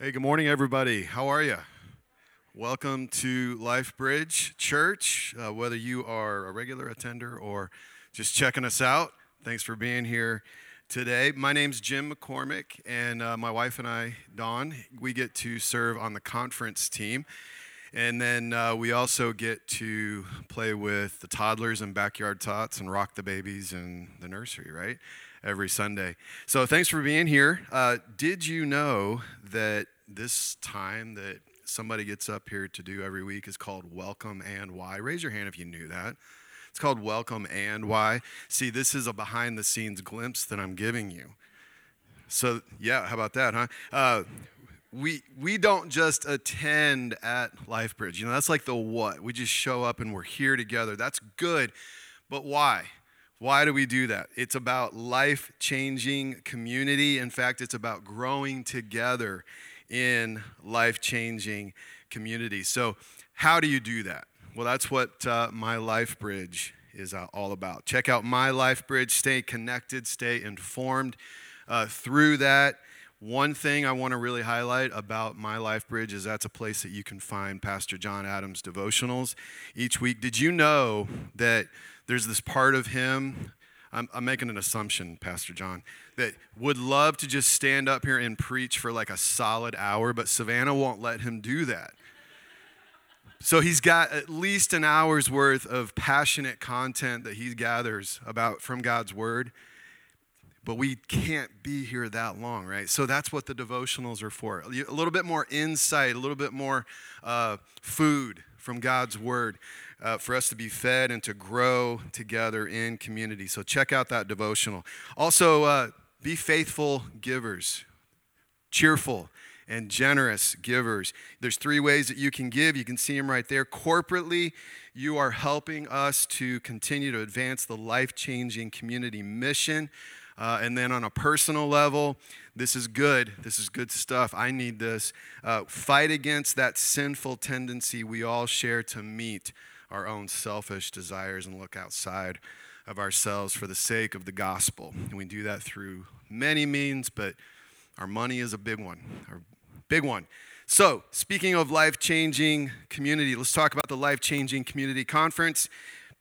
Hey, good morning, everybody. How are you? Welcome to Life Bridge Church. Uh, whether you are a regular attender or just checking us out, thanks for being here today. My name's Jim McCormick, and uh, my wife and I, Dawn, we get to serve on the conference team. And then uh, we also get to play with the toddlers and backyard tots and rock the babies in the nursery, right? Every Sunday. So thanks for being here. Uh, did you know that this time that somebody gets up here to do every week is called Welcome and Why? Raise your hand if you knew that. It's called Welcome and Why. See, this is a behind the scenes glimpse that I'm giving you. So, yeah, how about that, huh? Uh, we, we don't just attend at LifeBridge. You know, that's like the what. We just show up and we're here together. That's good. But why? Why do we do that? It's about life changing community. In fact, it's about growing together in life changing community. So, how do you do that? Well, that's what uh, My Life Bridge is uh, all about. Check out My Life Bridge. Stay connected, stay informed uh, through that. One thing I want to really highlight about My Life Bridge is that's a place that you can find Pastor John Adams devotionals each week. Did you know that there's this part of him? I'm, I'm, making an assumption, Pastor John, that would love to just stand up here and preach for like a solid hour, but Savannah won't let him do that. So he's got at least an hour's worth of passionate content that he gathers about from God's word but we can't be here that long, right? So that's what the devotionals are for. A little bit more insight, a little bit more uh, food from God's word uh, for us to be fed and to grow together in community. So check out that devotional. Also, uh, be faithful givers, cheerful and generous givers. There's three ways that you can give. You can see them right there. Corporately, you are helping us to continue to advance the life changing community mission. Uh, and then on a personal level, this is good. This is good stuff. I need this. Uh, fight against that sinful tendency we all share to meet our own selfish desires and look outside of ourselves for the sake of the gospel. And we do that through many means, but our money is a big one, a big one. So, speaking of life changing community, let's talk about the Life Changing Community Conference.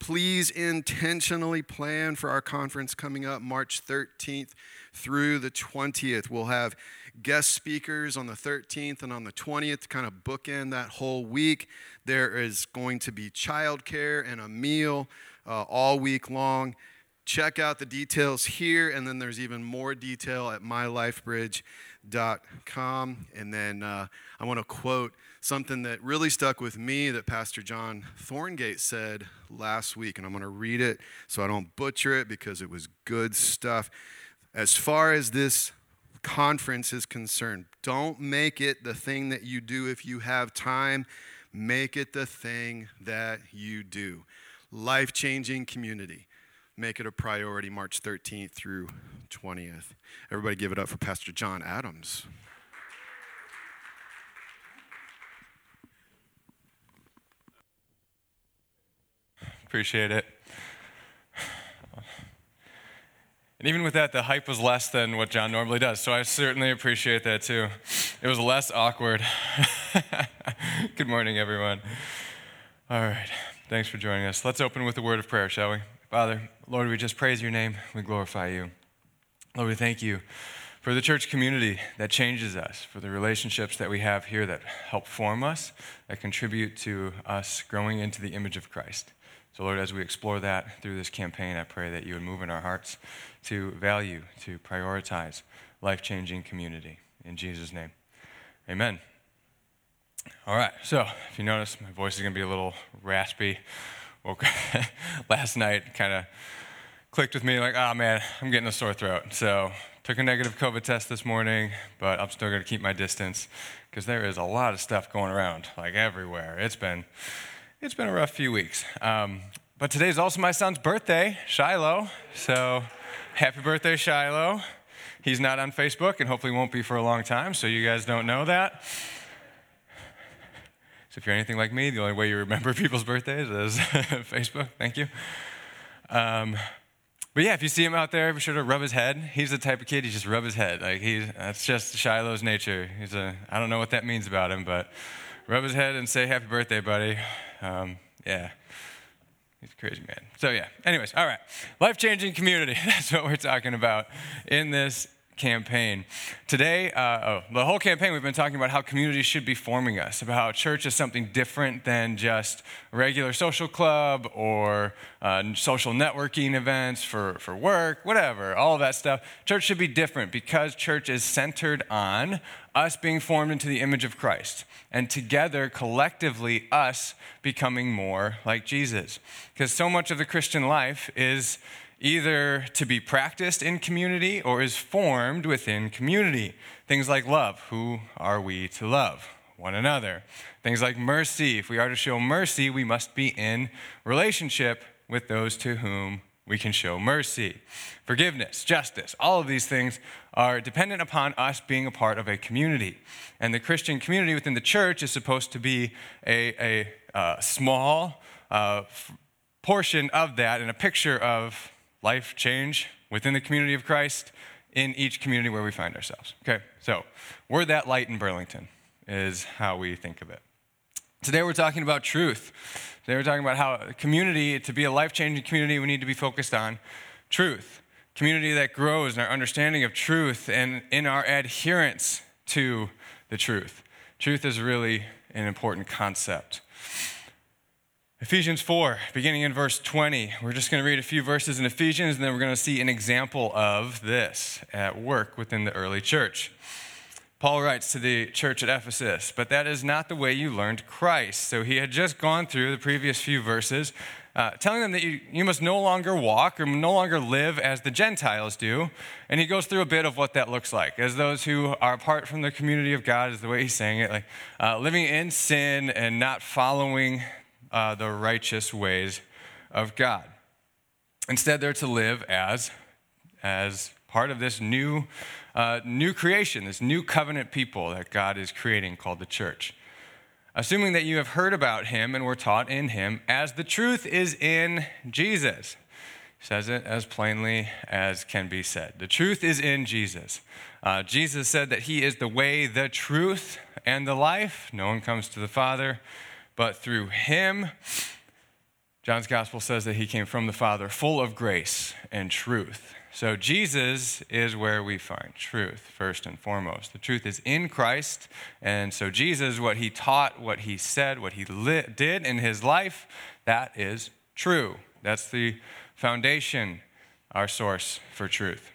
Please intentionally plan for our conference coming up March 13th through the 20th. We'll have guest speakers on the 13th and on the 20th to kind of bookend that whole week. There is going to be childcare and a meal uh, all week long. Check out the details here, and then there's even more detail at mylifebridge.com. And then uh, I want to quote something that really stuck with me that Pastor John Thorngate said last week. And I'm going to read it so I don't butcher it because it was good stuff. As far as this conference is concerned, don't make it the thing that you do if you have time, make it the thing that you do. Life changing community. Make it a priority March 13th through 20th. Everybody give it up for Pastor John Adams. Appreciate it. And even with that, the hype was less than what John normally does. So I certainly appreciate that too. It was less awkward. Good morning, everyone. All right. Thanks for joining us. Let's open with a word of prayer, shall we? Father, Lord, we just praise your name. We glorify you. Lord, we thank you for the church community that changes us, for the relationships that we have here that help form us, that contribute to us growing into the image of Christ. So, Lord, as we explore that through this campaign, I pray that you would move in our hearts to value, to prioritize life changing community. In Jesus' name, amen. All right, so if you notice, my voice is going to be a little raspy. Woke last night, kind of clicked with me like, oh man, I'm getting a sore throat. So, took a negative COVID test this morning, but I'm still going to keep my distance because there is a lot of stuff going around, like everywhere. It's been it's been a rough few weeks. Um, but today is also my son's birthday, Shiloh. So happy birthday, Shiloh. He's not on Facebook and hopefully won't be for a long time, so you guys don't know that. So if you're anything like me, the only way you remember people's birthdays is Facebook. Thank you. Um, but yeah, if you see him out there, be sure to rub his head. He's the type of kid, he just rub his head. Like he, that's just Shiloh's nature. He's a, I don't know what that means about him, but rub his head and say happy birthday, buddy. Um, yeah. He's a crazy man. So, yeah. Anyways, all right. Life changing community. That's what we're talking about in this campaign. Today, uh, oh, the whole campaign, we've been talking about how community should be forming us, about how church is something different than just regular social club or uh, social networking events for, for work, whatever, all of that stuff. Church should be different because church is centered on us being formed into the image of Christ, and together, collectively, us becoming more like Jesus. Because so much of the Christian life is either to be practiced in community or is formed within community. Things like love. Who are we to love? One another. Things like mercy. If we are to show mercy, we must be in relationship with those to whom we can show mercy. Forgiveness, justice, all of these things are dependent upon us being a part of a community. And the Christian community within the church is supposed to be a, a, a small uh, portion of that and a picture of life change within the community of Christ in each community where we find ourselves. Okay, so we're that light in Burlington, is how we think of it. Today we're talking about truth. Today we're talking about how community, to be a life changing community, we need to be focused on truth. Community that grows in our understanding of truth and in our adherence to the truth. Truth is really an important concept. Ephesians 4, beginning in verse 20. We're just going to read a few verses in Ephesians, and then we're going to see an example of this at work within the early church. Paul writes to the church at Ephesus, but that is not the way you learned Christ. So he had just gone through the previous few verses, uh, telling them that you, you must no longer walk or no longer live as the Gentiles do. And he goes through a bit of what that looks like. As those who are apart from the community of God, is the way he's saying it, like uh, living in sin and not following uh, the righteous ways of God. Instead, they're to live as, as part of this new, uh, new creation, this new covenant people that God is creating called the church. Assuming that you have heard about him and were taught in him, as the truth is in Jesus. He says it as plainly as can be said. The truth is in Jesus. Uh, Jesus said that he is the way, the truth, and the life. No one comes to the Father but through him, John's gospel says that he came from the Father, full of grace and truth. So Jesus is where we find truth, first and foremost. The truth is in Christ. And so Jesus, what he taught, what he said, what he did in his life, that is true. That's the foundation, our source for truth.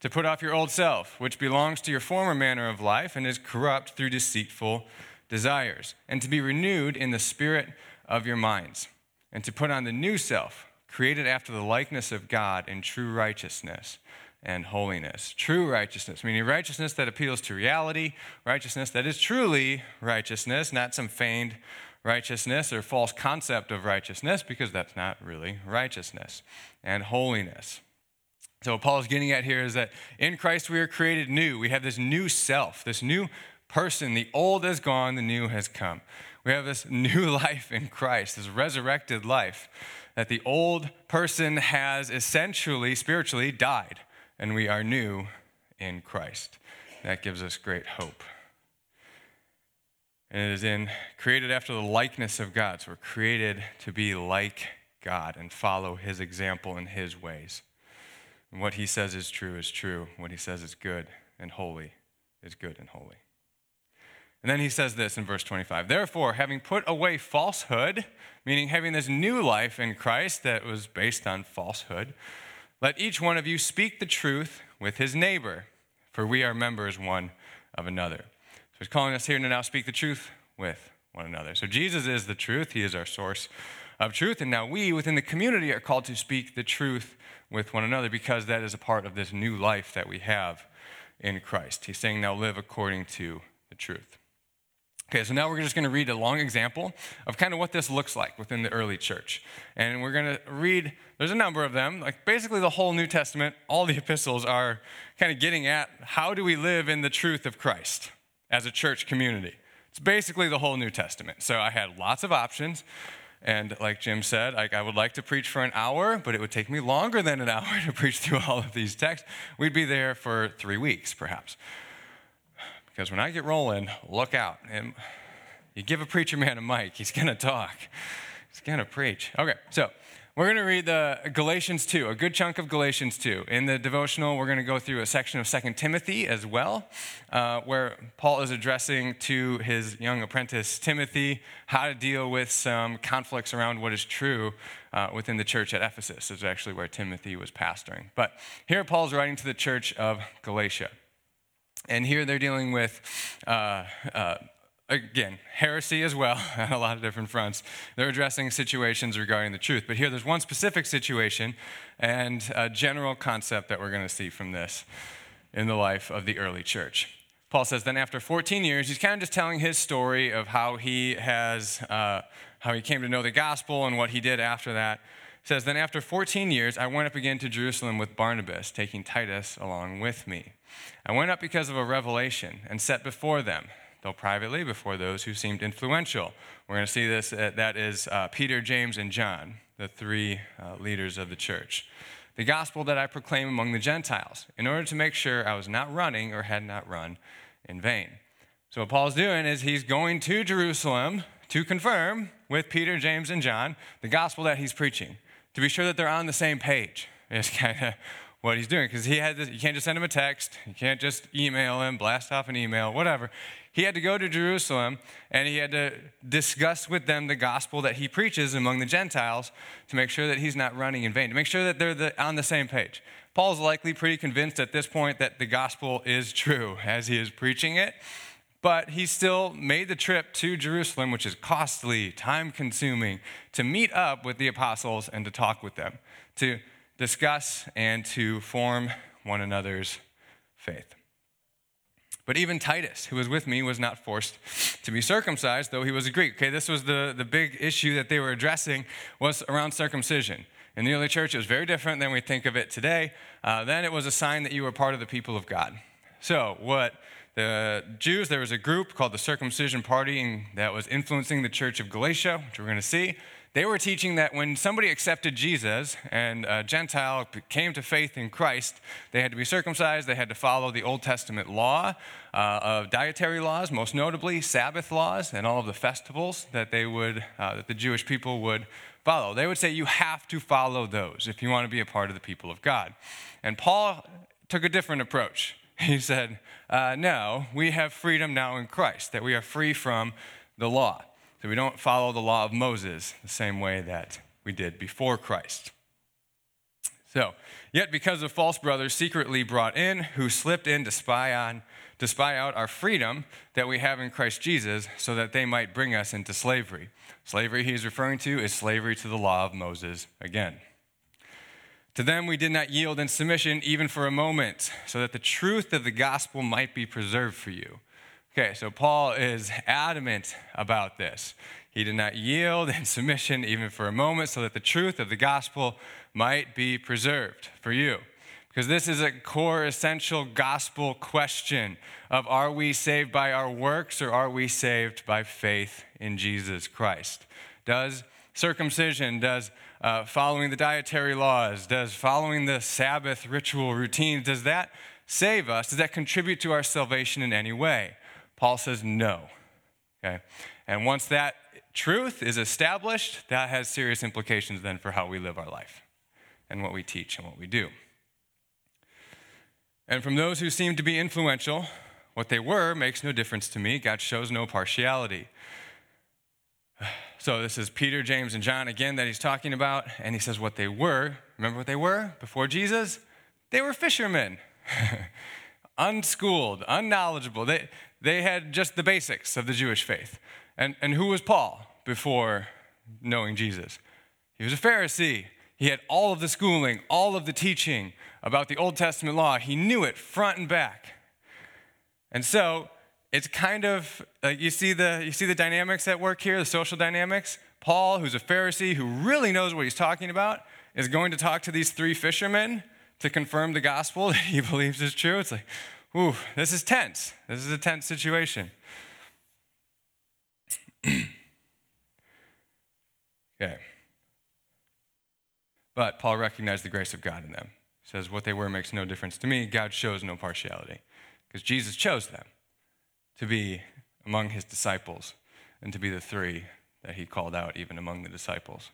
To put off your old self, which belongs to your former manner of life and is corrupt through deceitful desires, and to be renewed in the spirit of your minds, and to put on the new self, created after the likeness of God in true righteousness and holiness. True righteousness, meaning righteousness that appeals to reality, righteousness that is truly righteousness, not some feigned righteousness or false concept of righteousness, because that's not really righteousness, and holiness. So, what Paul is getting at here is that in Christ we are created new. We have this new self, this new person. The old is gone, the new has come. We have this new life in Christ, this resurrected life, that the old person has essentially, spiritually, died, and we are new in Christ. That gives us great hope. And it is in created after the likeness of God. So we're created to be like God and follow his example and his ways. And what he says is true is true. What he says is good and holy is good and holy. And then he says this in verse 25 Therefore, having put away falsehood, meaning having this new life in Christ that was based on falsehood, let each one of you speak the truth with his neighbor, for we are members one of another. So he's calling us here to now speak the truth with one another. So Jesus is the truth, he is our source of truth. And now we within the community are called to speak the truth with one another because that is a part of this new life that we have in Christ. He's saying, now live according to the truth. Okay, so now we're just going to read a long example of kind of what this looks like within the early church. And we're going to read, there's a number of them. Like basically, the whole New Testament, all the epistles are kind of getting at how do we live in the truth of Christ as a church community. It's basically the whole New Testament. So I had lots of options. And like Jim said, like I would like to preach for an hour, but it would take me longer than an hour to preach through all of these texts. We'd be there for three weeks, perhaps. Because when I get rolling, look out. And you give a preacher man a mic, he's going to talk. He's going to preach. Okay, so we're going to read the Galatians 2, a good chunk of Galatians 2. In the devotional, we're going to go through a section of 2 Timothy as well, uh, where Paul is addressing to his young apprentice Timothy how to deal with some conflicts around what is true uh, within the church at Ephesus. This is actually where Timothy was pastoring. But here Paul's writing to the church of Galatia. And here they're dealing with uh, uh again, heresy as well, on a lot of different fronts. They're addressing situations regarding the truth. But here there's one specific situation and a general concept that we're going to see from this in the life of the early church. Paul says, then after 14 years, he's kind of just telling his story of how he has, uh, how he came to know the gospel and what he did after that. Says, then after 14 years, I went up again to Jerusalem with Barnabas, taking Titus along with me. I went up because of a revelation and set before them though privately before those who seemed influential. We're going to see this, uh, that is uh, Peter, James, and John, the three uh, leaders of the church. The gospel that I proclaim among the Gentiles, in order to make sure I was not running or had not run in vain. So, what Paul's doing is he's going to Jerusalem to confirm with Peter, James, and John the gospel that he's preaching, to be sure that they're on the same page. It's kind of what he's doing because he had this, you can't just send him a text, you can't just email him, blast off an email, whatever. He had to go to Jerusalem and he had to discuss with them the gospel that he preaches among the Gentiles to make sure that he's not running in vain, to make sure that they're the, on the same page. Paul's likely pretty convinced at this point that the gospel is true as he is preaching it, but he still made the trip to Jerusalem, which is costly, time consuming, to meet up with the apostles and to talk with them, to discuss and to form one another's faith. But even Titus, who was with me, was not forced to be circumcised, though he was a Greek. Okay, this was the, the big issue that they were addressing was around circumcision. In the early church, it was very different than we think of it today. Uh, then it was a sign that you were part of the people of God. So, what the Jews, there was a group called the Circumcision Party that was influencing the church of Galatia, which we're going to see. They were teaching that when somebody accepted Jesus and a Gentile came to faith in Christ, they had to be circumcised, they had to follow the Old Testament law uh, of dietary laws, most notably Sabbath laws and all of the festivals that they would, uh, that the Jewish people would follow. They would say you have to follow those if you want to be a part of the people of God. And Paul took a different approach. He said, uh, No, we have freedom now in Christ, that we are free from the law. So we don't follow the law of Moses the same way that we did before Christ. So, yet because of false brothers secretly brought in, who slipped in to spy on, to spy out our freedom that we have in Christ Jesus, so that they might bring us into slavery. Slavery he's referring to is slavery to the law of Moses again. To them we did not yield in submission even for a moment, so that the truth of the gospel might be preserved for you. Okay, so Paul is adamant about this. He did not yield in submission even for a moment so that the truth of the gospel might be preserved for you. Because this is a core essential gospel question of are we saved by our works or are we saved by faith in Jesus Christ? Does circumcision, does uh, following the dietary laws, does following the Sabbath ritual routines, does that save us? Does that contribute to our salvation in any way? Paul says no. Okay? And once that truth is established, that has serious implications then for how we live our life and what we teach and what we do. And from those who seem to be influential, what they were makes no difference to me. God shows no partiality. So this is Peter, James, and John again that he's talking about. And he says what they were. Remember what they were before Jesus? They were fishermen. Unschooled, unknowledgeable. They, they had just the basics of the Jewish faith. And, and who was Paul before knowing Jesus? He was a Pharisee. He had all of the schooling, all of the teaching about the Old Testament law. He knew it front and back. And so it's kind of like you see the you see the dynamics at work here, the social dynamics. Paul, who's a Pharisee who really knows what he's talking about, is going to talk to these three fishermen to confirm the gospel that he believes is true. It's like, Ooh, this is tense. This is a tense situation. okay. But Paul recognized the grace of God in them. He says, What they were makes no difference to me. God shows no partiality because Jesus chose them to be among his disciples and to be the three that he called out, even among the disciples.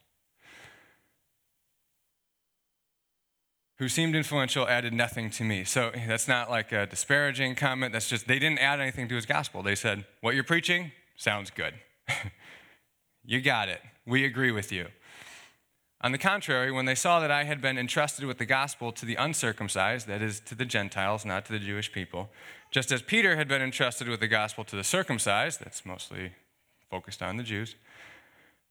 Who seemed influential added nothing to me. So eh, that's not like a disparaging comment. That's just, they didn't add anything to his gospel. They said, What you're preaching sounds good. you got it. We agree with you. On the contrary, when they saw that I had been entrusted with the gospel to the uncircumcised, that is, to the Gentiles, not to the Jewish people, just as Peter had been entrusted with the gospel to the circumcised, that's mostly focused on the Jews,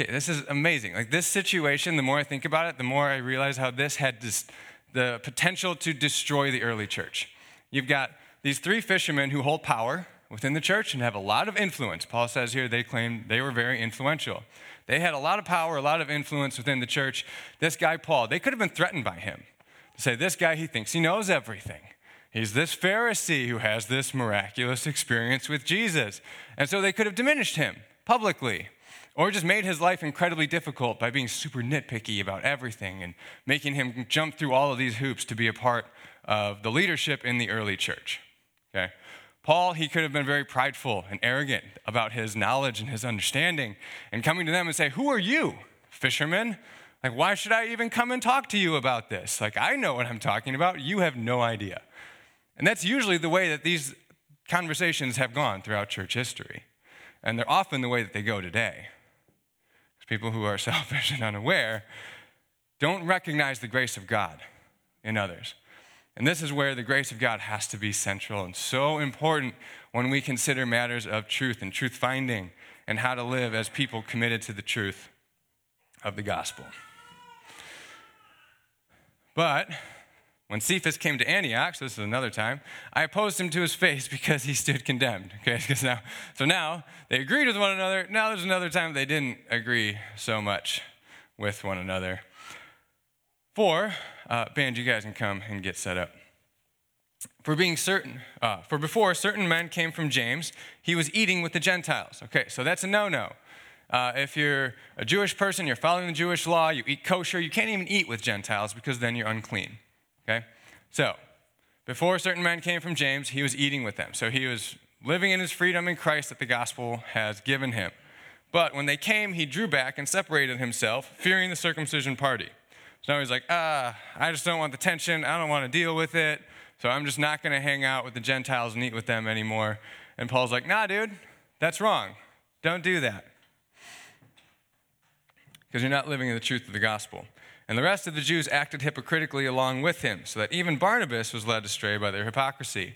Okay, this is amazing. Like this situation, the more I think about it, the more I realize how this had this, the potential to destroy the early church. You've got these three fishermen who hold power within the church and have a lot of influence. Paul says here they claim they were very influential. They had a lot of power, a lot of influence within the church. This guy, Paul, they could have been threatened by him to say, This guy, he thinks he knows everything. He's this Pharisee who has this miraculous experience with Jesus. And so they could have diminished him publicly or just made his life incredibly difficult by being super nitpicky about everything and making him jump through all of these hoops to be a part of the leadership in the early church. Okay? Paul, he could have been very prideful and arrogant about his knowledge and his understanding and coming to them and say, Who are you, fishermen? Like, why should I even come and talk to you about this? Like, I know what I'm talking about. You have no idea. And that's usually the way that these conversations have gone throughout church history. And they're often the way that they go today. People who are selfish and unaware don't recognize the grace of God in others. And this is where the grace of God has to be central and so important when we consider matters of truth and truth finding and how to live as people committed to the truth of the gospel. But when Cephas came to Antioch, so this is another time, I opposed him to his face because he stood condemned. Okay, because now, so now they agreed with one another. Now there's another time they didn't agree so much with one another. For, uh, band, you guys can come and get set up. For being certain, uh, for before certain men came from James, he was eating with the Gentiles. Okay, so that's a no no. Uh, if you're a Jewish person, you're following the Jewish law, you eat kosher, you can't even eat with Gentiles because then you're unclean. Okay? So, before certain men came from James, he was eating with them. So he was living in his freedom in Christ that the gospel has given him. But when they came, he drew back and separated himself, fearing the circumcision party. So now he's like, ah, I just don't want the tension. I don't want to deal with it. So I'm just not going to hang out with the Gentiles and eat with them anymore. And Paul's like, nah, dude, that's wrong. Don't do that. Because you're not living in the truth of the gospel. And the rest of the Jews acted hypocritically along with him, so that even Barnabas was led astray by their hypocrisy.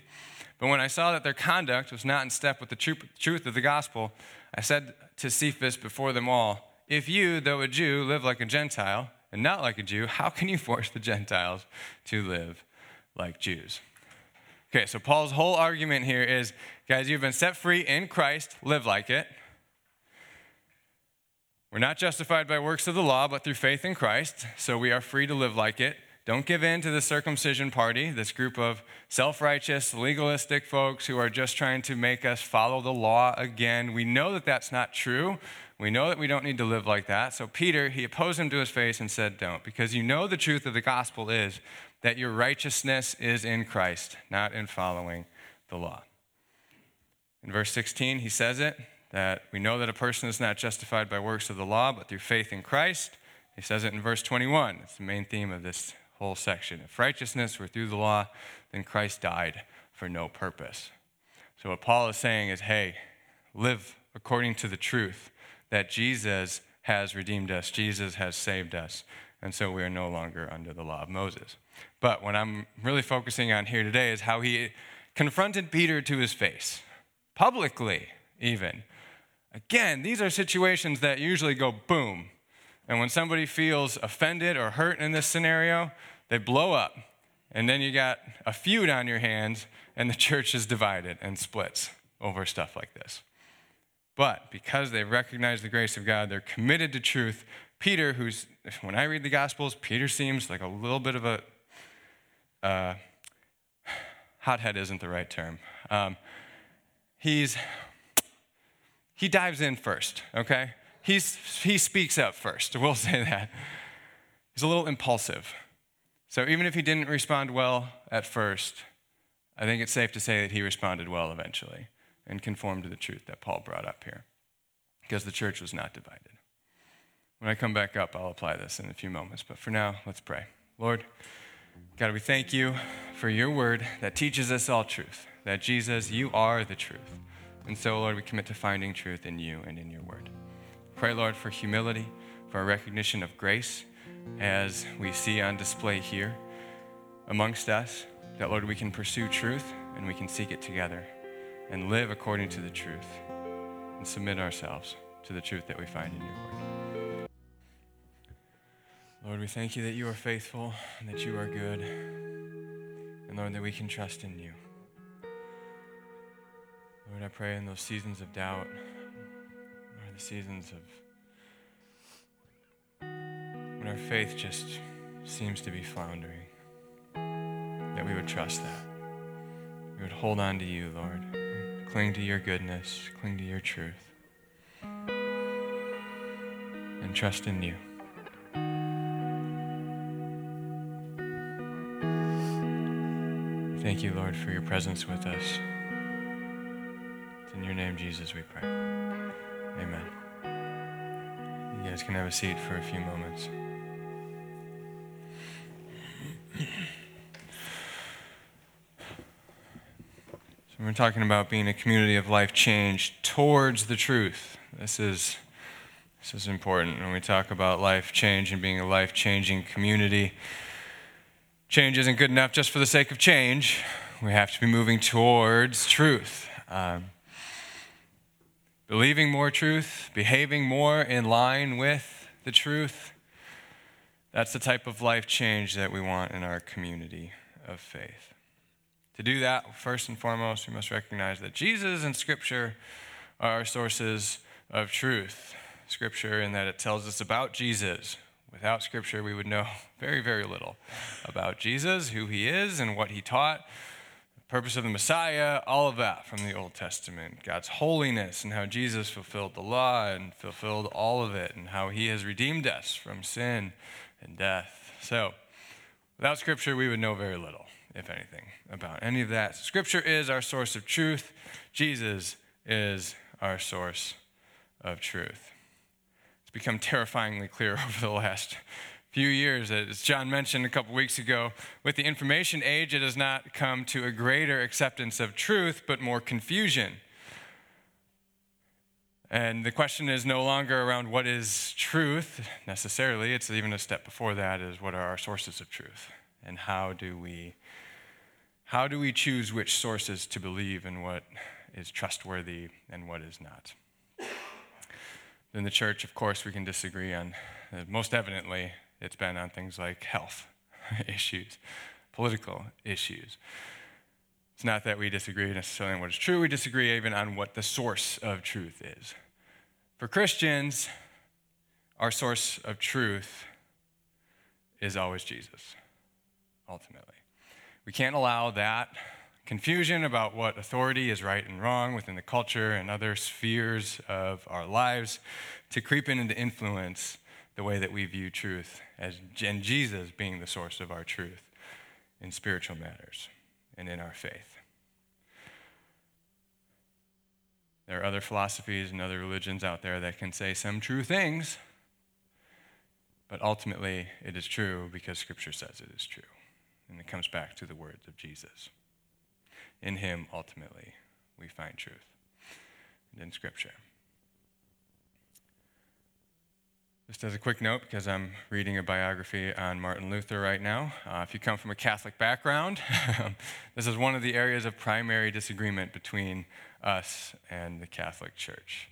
But when I saw that their conduct was not in step with the truth of the gospel, I said to Cephas before them all, If you, though a Jew, live like a Gentile, and not like a Jew, how can you force the Gentiles to live like Jews? Okay, so Paul's whole argument here is guys, you've been set free in Christ, live like it. We're not justified by works of the law, but through faith in Christ, so we are free to live like it. Don't give in to the circumcision party, this group of self righteous, legalistic folks who are just trying to make us follow the law again. We know that that's not true. We know that we don't need to live like that. So Peter, he opposed him to his face and said, Don't, because you know the truth of the gospel is that your righteousness is in Christ, not in following the law. In verse 16, he says it that we know that a person is not justified by works of the law, but through faith in Christ. He says it in verse 21. It's the main theme of this whole section. If righteousness were through the law, then Christ died for no purpose. So, what Paul is saying is hey, live according to the truth that Jesus has redeemed us, Jesus has saved us, and so we are no longer under the law of Moses. But what I'm really focusing on here today is how he confronted Peter to his face, publicly, even. Again, these are situations that usually go boom. And when somebody feels offended or hurt in this scenario, they blow up, and then you got a feud on your hands, and the church is divided and splits over stuff like this. But because they recognize the grace of God, they're committed to truth. Peter, who's, when I read the Gospels, Peter seems like a little bit of a, uh, hothead isn't the right term. Um, he's, he dives in first, okay? He's, he speaks up first, we'll say that. He's a little impulsive. So even if he didn't respond well at first, I think it's safe to say that he responded well eventually and conformed to the truth that Paul brought up here because the church was not divided. When I come back up, I'll apply this in a few moments, but for now, let's pray. Lord, God, we thank you for your word that teaches us all truth, that Jesus, you are the truth. And so, Lord, we commit to finding truth in you and in your word. Pray, Lord, for humility, for a recognition of grace as we see on display here amongst us, that, Lord, we can pursue truth and we can seek it together and live according to the truth and submit ourselves to the truth that we find in your word. Lord, we thank you that you are faithful and that you are good. And Lord, that we can trust in you. Lord, I pray in those seasons of doubt, or the seasons of when our faith just seems to be floundering, that we would trust that. We would hold on to you, Lord. Cling to your goodness, cling to your truth, and trust in you. Thank you, Lord, for your presence with us. Your name, Jesus, we pray. Amen. You guys can have a seat for a few moments. So we're talking about being a community of life change towards the truth. This is this is important when we talk about life change and being a life changing community. Change isn't good enough just for the sake of change. We have to be moving towards truth. Um, believing more truth, behaving more in line with the truth. That's the type of life change that we want in our community of faith. To do that, first and foremost, we must recognize that Jesus and Scripture are our sources of truth. Scripture, in that it tells us about Jesus. Without Scripture, we would know very, very little about Jesus, who he is, and what he taught, purpose of the Messiah, all of that from the Old Testament. God's holiness and how Jesus fulfilled the law and fulfilled all of it, and how he has redeemed us from sin and death. So, without Scripture, we would know very little if anything, about any of that. Scripture is our source of truth, Jesus is our source of truth. It's become terrifyingly clear over the last few years, as John mentioned a couple weeks ago, with the information age, it has not come to a greater acceptance of truth, but more confusion. And the question is no longer around what is truth necessarily, it's even a step before that is what are our sources of truth and how do we how do we choose which sources to believe and what is trustworthy and what is not? In the church, of course, we can disagree on, uh, most evidently, it's been on things like health issues, political issues. It's not that we disagree necessarily on what is true, we disagree even on what the source of truth is. For Christians, our source of truth is always Jesus, ultimately. We can't allow that confusion about what authority is right and wrong within the culture and other spheres of our lives to creep in and to influence the way that we view truth as and Jesus being the source of our truth in spiritual matters and in our faith. There are other philosophies and other religions out there that can say some true things, but ultimately it is true because Scripture says it is true. And it comes back to the words of Jesus. In him, ultimately, we find truth. And in Scripture. Just as a quick note, because I'm reading a biography on Martin Luther right now, uh, if you come from a Catholic background, this is one of the areas of primary disagreement between us and the Catholic Church.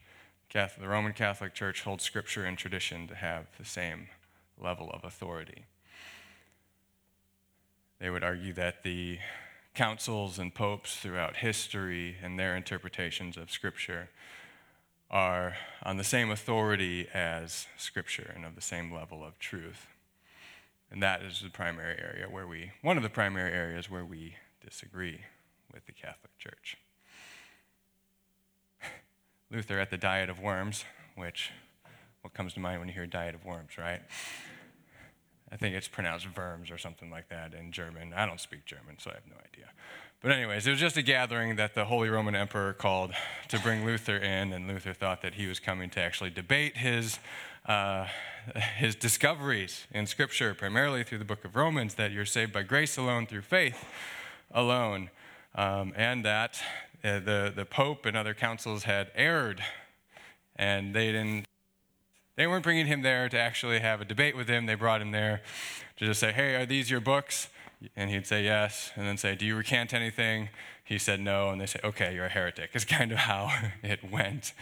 Catholic, the Roman Catholic Church holds Scripture and tradition to have the same level of authority. They would argue that the councils and popes throughout history and their interpretations of Scripture are on the same authority as Scripture and of the same level of truth. And that is the primary area where we, one of the primary areas where we disagree with the Catholic Church. Luther at the Diet of Worms, which, what comes to mind when you hear Diet of Worms, right? I think it's pronounced Worms or something like that in German. I don't speak German, so I have no idea. But, anyways, it was just a gathering that the Holy Roman Emperor called to bring Luther in, and Luther thought that he was coming to actually debate his, uh, his discoveries in Scripture, primarily through the book of Romans, that you're saved by grace alone, through faith alone, um, and that uh, the, the Pope and other councils had erred, and they didn't. They weren't bringing him there to actually have a debate with him. They brought him there to just say, Hey, are these your books? And he'd say yes, and then say, Do you recant anything? He said no, and they say, Okay, you're a heretic, is kind of how it went.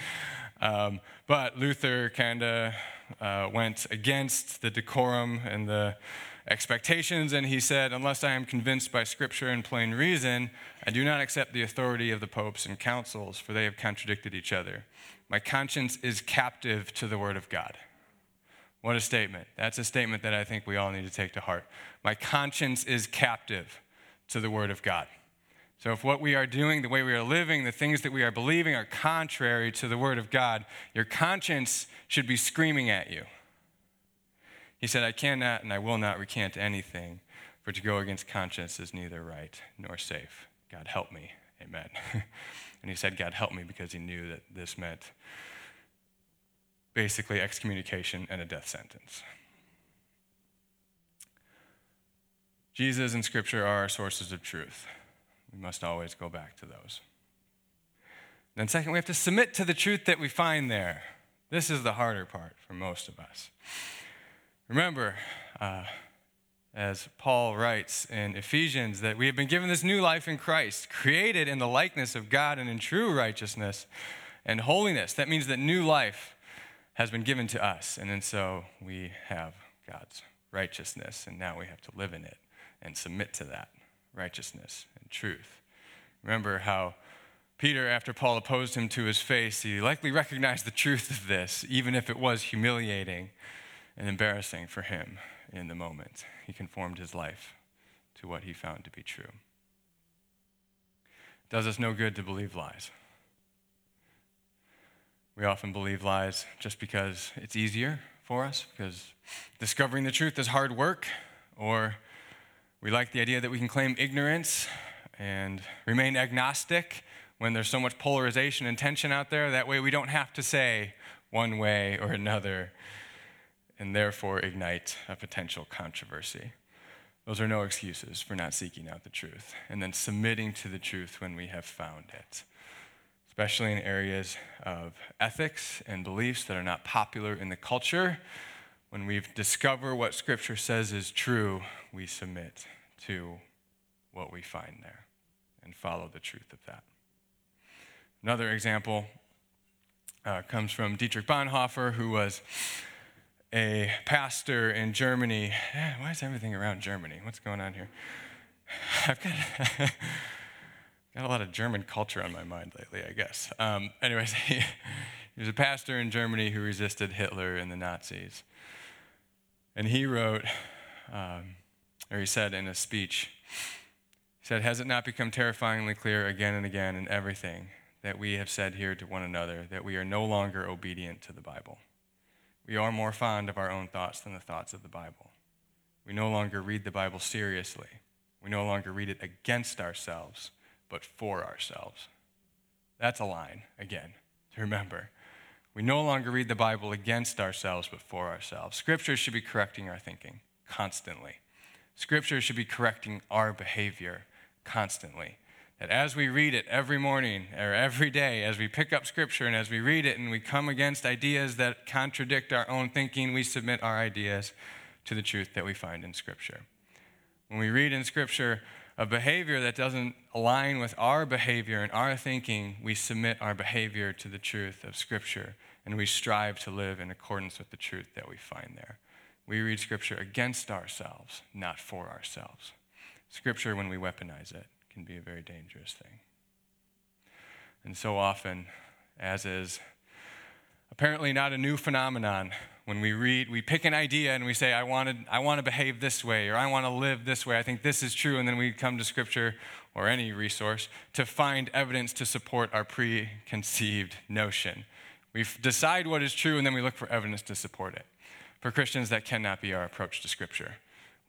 Um, but Luther kind of uh, went against the decorum and the expectations, and he said, Unless I am convinced by Scripture and plain reason, I do not accept the authority of the popes and councils, for they have contradicted each other. My conscience is captive to the Word of God. What a statement. That's a statement that I think we all need to take to heart. My conscience is captive to the Word of God. So, if what we are doing, the way we are living, the things that we are believing are contrary to the Word of God, your conscience should be screaming at you. He said, I cannot and I will not recant anything, for to go against conscience is neither right nor safe. God help me. Amen. and he said, God help me because he knew that this meant basically excommunication and a death sentence. Jesus and Scripture are our sources of truth. We must always go back to those. Then, second, we have to submit to the truth that we find there. This is the harder part for most of us. Remember, uh, as Paul writes in Ephesians, that we have been given this new life in Christ, created in the likeness of God and in true righteousness and holiness. That means that new life has been given to us, and then so we have God's righteousness, and now we have to live in it and submit to that righteousness and truth. Remember how Peter, after Paul opposed him to his face, he likely recognized the truth of this, even if it was humiliating and embarrassing for him in the moment. He conformed his life to what he found to be true. It does us no good to believe lies. We often believe lies just because it's easier for us, because discovering the truth is hard work, or we like the idea that we can claim ignorance and remain agnostic when there's so much polarization and tension out there. That way we don't have to say one way or another and therefore ignite a potential controversy. Those are no excuses for not seeking out the truth and then submitting to the truth when we have found it especially in areas of ethics and beliefs that are not popular in the culture. When we discover what Scripture says is true, we submit to what we find there and follow the truth of that. Another example uh, comes from Dietrich Bonhoeffer, who was a pastor in Germany. Why is everything around Germany? What's going on here? I've got. Got a lot of German culture on my mind lately, I guess. Um, anyways, he, he was a pastor in Germany who resisted Hitler and the Nazis. And he wrote, um, or he said in a speech, he said, Has it not become terrifyingly clear again and again in everything that we have said here to one another that we are no longer obedient to the Bible? We are more fond of our own thoughts than the thoughts of the Bible. We no longer read the Bible seriously. We no longer read it against ourselves but for ourselves. That's a line, again, to remember. We no longer read the Bible against ourselves, but for ourselves. Scripture should be correcting our thinking constantly. Scripture should be correcting our behavior constantly. That as we read it every morning or every day, as we pick up Scripture and as we read it and we come against ideas that contradict our own thinking, we submit our ideas to the truth that we find in Scripture. When we read in Scripture, a behavior that doesn't align with our behavior and our thinking, we submit our behavior to the truth of Scripture and we strive to live in accordance with the truth that we find there. We read Scripture against ourselves, not for ourselves. Scripture, when we weaponize it, can be a very dangerous thing. And so often, as is apparently not a new phenomenon, when we read, we pick an idea and we say, I, wanted, I want to behave this way, or I want to live this way, I think this is true, and then we come to Scripture or any resource to find evidence to support our preconceived notion. We decide what is true, and then we look for evidence to support it. For Christians, that cannot be our approach to Scripture.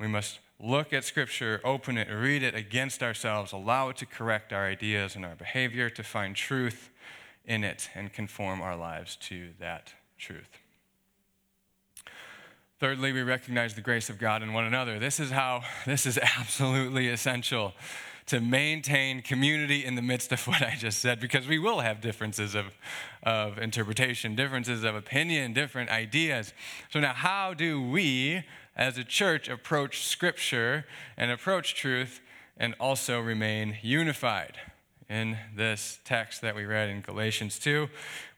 We must look at Scripture, open it, read it against ourselves, allow it to correct our ideas and our behavior, to find truth in it, and conform our lives to that truth. Thirdly, we recognize the grace of God in one another. This is how, this is absolutely essential to maintain community in the midst of what I just said, because we will have differences of, of interpretation, differences of opinion, different ideas. So, now, how do we as a church approach Scripture and approach truth and also remain unified. In this text that we read in Galatians 2,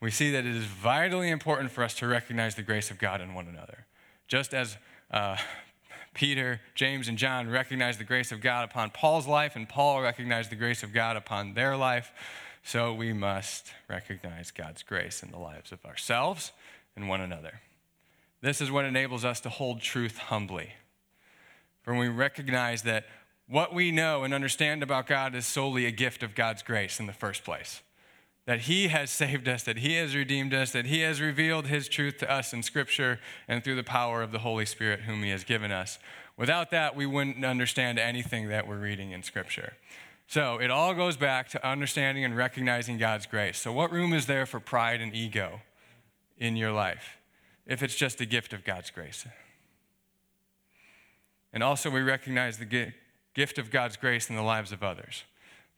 we see that it is vitally important for us to recognize the grace of God in one another. Just as uh, Peter, James, and John recognized the grace of God upon Paul's life, and Paul recognized the grace of God upon their life, so we must recognize God's grace in the lives of ourselves and one another. This is what enables us to hold truth humbly. For when we recognize that what we know and understand about God is solely a gift of God's grace in the first place. That He has saved us, that He has redeemed us, that He has revealed His truth to us in Scripture and through the power of the Holy Spirit, whom He has given us. Without that, we wouldn't understand anything that we're reading in Scripture. So it all goes back to understanding and recognizing God's grace. So, what room is there for pride and ego in your life? if it's just a gift of God's grace. And also, we recognize the gift of God's grace in the lives of others.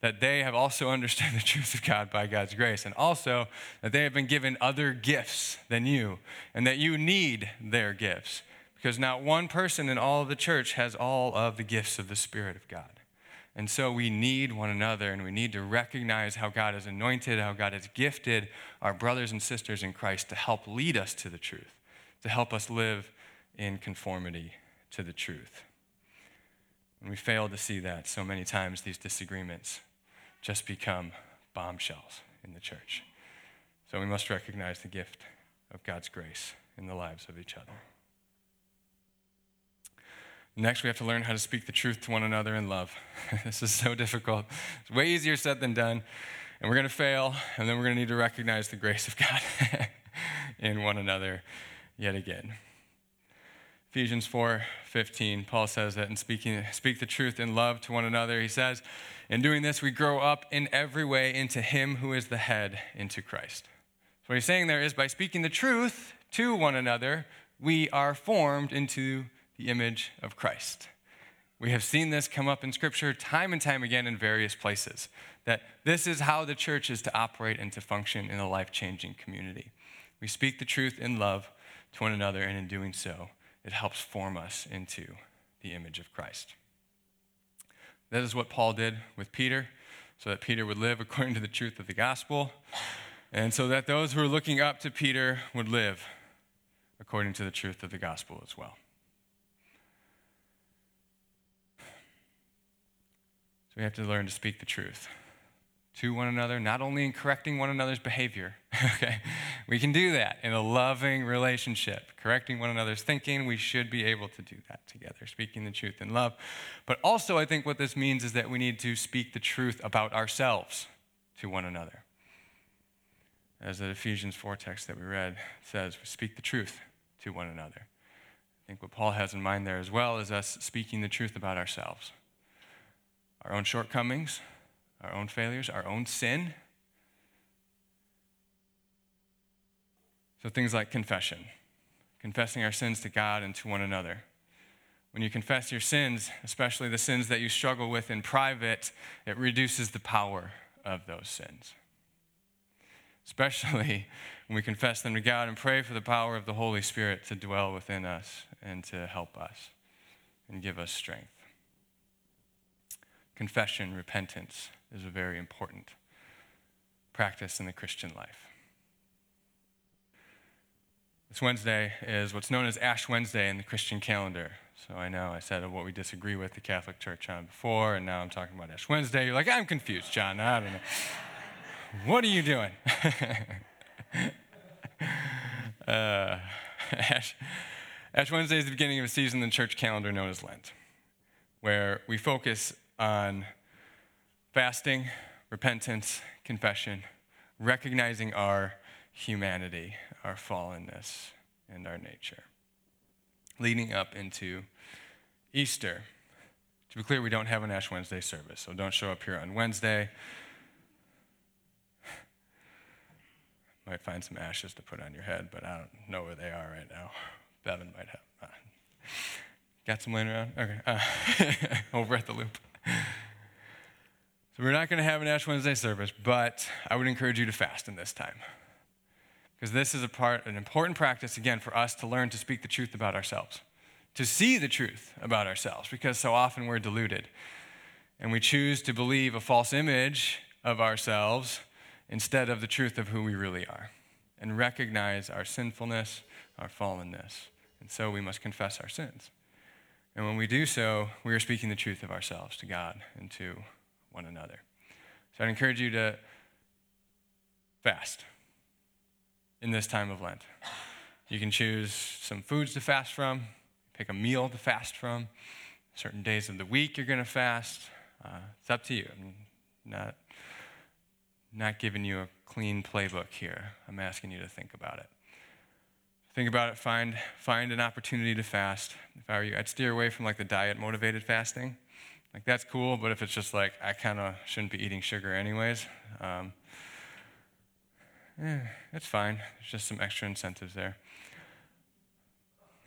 That they have also understood the truth of God by God's grace, and also that they have been given other gifts than you, and that you need their gifts. Because not one person in all of the church has all of the gifts of the Spirit of God. And so we need one another and we need to recognize how God has anointed, how God has gifted our brothers and sisters in Christ to help lead us to the truth to help us live in conformity to the truth. And we fail to see that so many times, these disagreements just become bombshells in the church. So we must recognize the gift of God's grace in the lives of each other. Next, we have to learn how to speak the truth to one another in love. this is so difficult. It's way easier said than done. And we're going to fail, and then we're going to need to recognize the grace of God in one another yet again. Ephesians 4:15, Paul says that in speaking speak the truth in love to one another. He says, in doing this we grow up in every way into him who is the head, into Christ. So what he's saying there is by speaking the truth to one another, we are formed into the image of Christ. We have seen this come up in Scripture time and time again in various places. That this is how the church is to operate and to function in a life changing community. We speak the truth in love to one another, and in doing so, it helps form us into the image of Christ. That is what Paul did with Peter, so that Peter would live according to the truth of the gospel, and so that those who are looking up to Peter would live according to the truth of the gospel as well. So we have to learn to speak the truth to one another, not only in correcting one another's behavior. okay? We can do that in a loving relationship. Correcting one another's thinking, we should be able to do that together, speaking the truth in love. But also, I think what this means is that we need to speak the truth about ourselves to one another. As the Ephesians 4 text that we read says, we speak the truth to one another. I think what Paul has in mind there as well is us speaking the truth about ourselves, our own shortcomings, our own failures, our own sin. So things like confession, confessing our sins to God and to one another. When you confess your sins, especially the sins that you struggle with in private, it reduces the power of those sins. Especially when we confess them to God and pray for the power of the Holy Spirit to dwell within us and to help us and give us strength. Confession, repentance, is a very important practice in the Christian life. This Wednesday is what's known as Ash Wednesday in the Christian calendar. So I know I said what we disagree with the Catholic Church on before, and now I'm talking about Ash Wednesday. You're like, I'm confused, John. I don't know. what are you doing? uh, Ash, Ash Wednesday is the beginning of a season in the church calendar known as Lent, where we focus on fasting, repentance, confession, recognizing our humanity, our fallenness, and our nature. Leading up into Easter. To be clear, we don't have an Ash Wednesday service, so don't show up here on Wednesday. Might find some ashes to put on your head, but I don't know where they are right now. Bevan might have. Uh, got some laying around? Okay. Uh, over at the loop. So we're not going to have an Ash Wednesday service, but I would encourage you to fast in this time. Because this is a part, an important practice, again, for us to learn to speak the truth about ourselves, to see the truth about ourselves, because so often we're deluded. And we choose to believe a false image of ourselves instead of the truth of who we really are, and recognize our sinfulness, our fallenness. And so we must confess our sins. And when we do so, we are speaking the truth of ourselves to God and to one another. So I'd encourage you to fast in this time of Lent. You can choose some foods to fast from, pick a meal to fast from, certain days of the week you're going to fast. Uh, it's up to you. I'm not, not giving you a clean playbook here. I'm asking you to think about it. Think about it, find, find an opportunity to fast. If I were you, I'd steer away from like the diet motivated fasting. Like that's cool, but if it's just like I kind of shouldn't be eating sugar anyways, um, eh, it's fine. There's just some extra incentives there.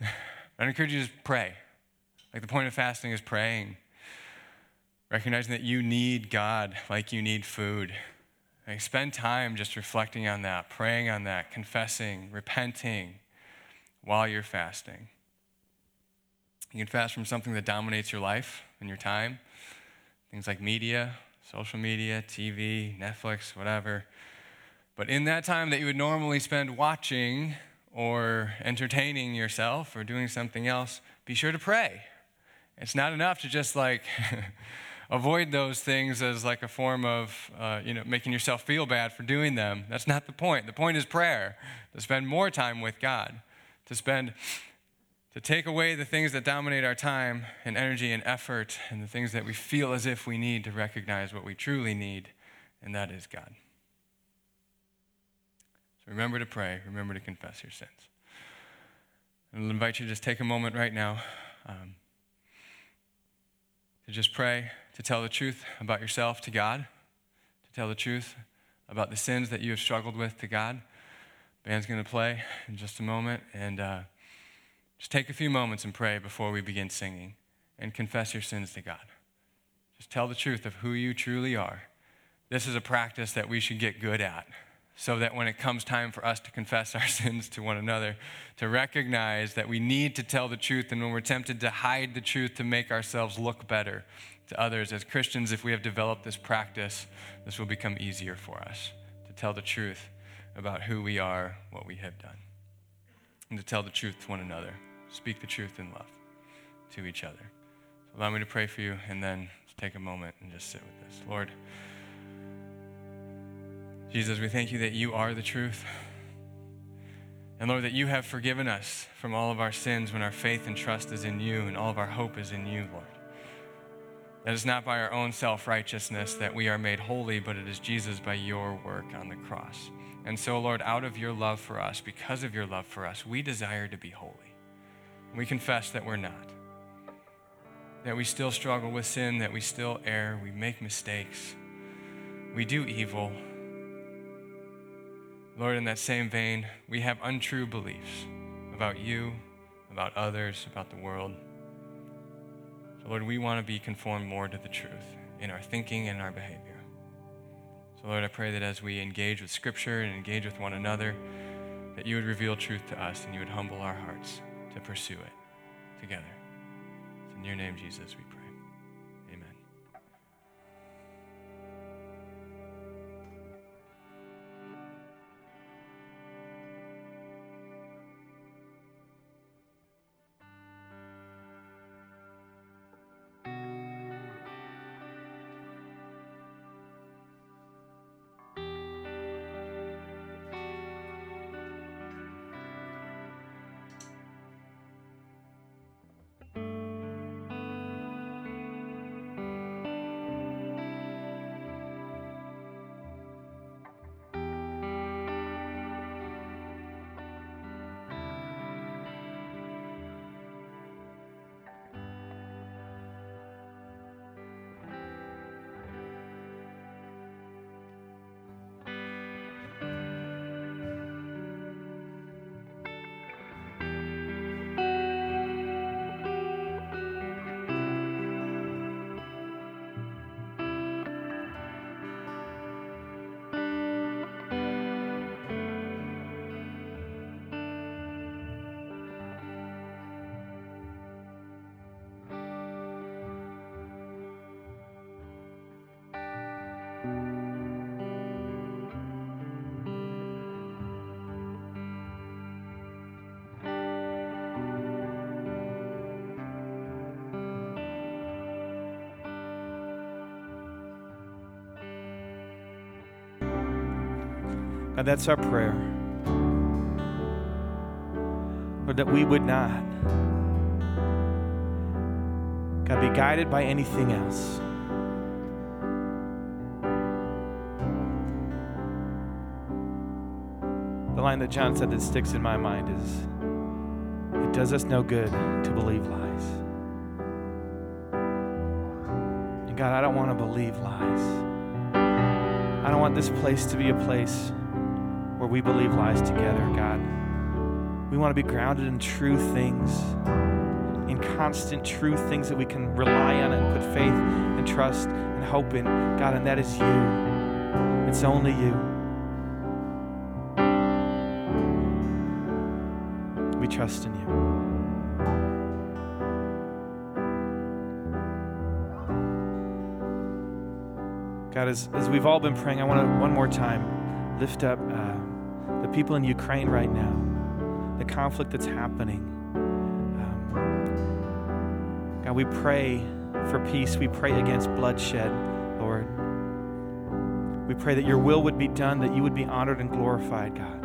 I encourage you to pray. Like the point of fasting is praying, recognizing that you need God like you need food. Like spend time just reflecting on that, praying on that, confessing, repenting while you're fasting. You can fast from something that dominates your life and your time, things like media, social media, TV, Netflix, whatever. But in that time that you would normally spend watching or entertaining yourself or doing something else, be sure to pray. It's not enough to just like avoid those things as like a form of uh, you know making yourself feel bad for doing them. That's not the point. The point is prayer. To spend more time with God. To spend to take away the things that dominate our time and energy and effort and the things that we feel as if we need to recognize what we truly need, and that is God. Remember to pray, remember to confess your sins. And I'll invite you to just take a moment right now um, to just pray, to tell the truth about yourself to God, to tell the truth about the sins that you have struggled with to God. Band's going to play in just a moment, and uh, just take a few moments and pray before we begin singing and confess your sins to God. Just tell the truth of who you truly are. This is a practice that we should get good at so that when it comes time for us to confess our sins to one another, to recognize that we need to tell the truth, and when we're tempted to hide the truth to make ourselves look better to others, as Christians, if we have developed this practice, this will become easier for us to tell the truth about who we are, what we have done, and to tell the truth to one another, speak the truth in love to each other. So allow me to pray for you, and then take a moment and just sit with this. Lord, Jesus, we thank you that you are the truth. And Lord, that you have forgiven us from all of our sins when our faith and trust is in you and all of our hope is in you, Lord. That is not by our own self righteousness that we are made holy, but it is Jesus by your work on the cross. And so, Lord, out of your love for us, because of your love for us, we desire to be holy. We confess that we're not, that we still struggle with sin, that we still err, we make mistakes, we do evil Lord, in that same vein, we have untrue beliefs about you, about others, about the world. So, Lord, we want to be conformed more to the truth in our thinking and our behavior. So, Lord, I pray that as we engage with Scripture and engage with one another, that you would reveal truth to us and you would humble our hearts to pursue it together. It's in your name, Jesus, we pray. That's our prayer. Lord, that we would not, God, be guided by anything else. The line that John said that sticks in my mind is it does us no good to believe lies. And God, I don't want to believe lies. I don't want this place to be a place we believe lies together, God. We want to be grounded in true things, in constant true things that we can rely on and put faith and trust and hope in. God, and that is you. It's only you. We trust in you. God, as, as we've all been praying, I want to one more time lift up uh, people in Ukraine right now, the conflict that's happening. Um, God, we pray for peace. We pray against bloodshed, Lord. We pray that your will would be done, that you would be honored and glorified, God.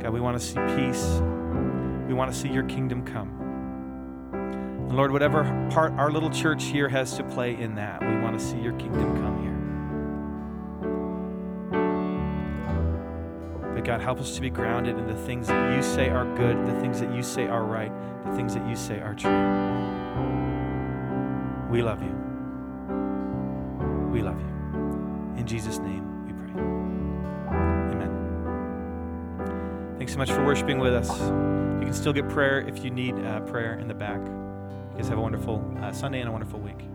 God, we want to see peace. We want to see your kingdom come. And Lord, whatever part our little church here has to play in that, we want to see your kingdom come here. But God, help us to be grounded in the things that you say are good, the things that you say are right, the things that you say are true. We love you. We love you. In Jesus' name we pray. Amen. Thanks so much for worshiping with us. You can still get prayer if you need uh, prayer in the back. Guys have a wonderful uh, Sunday and a wonderful week.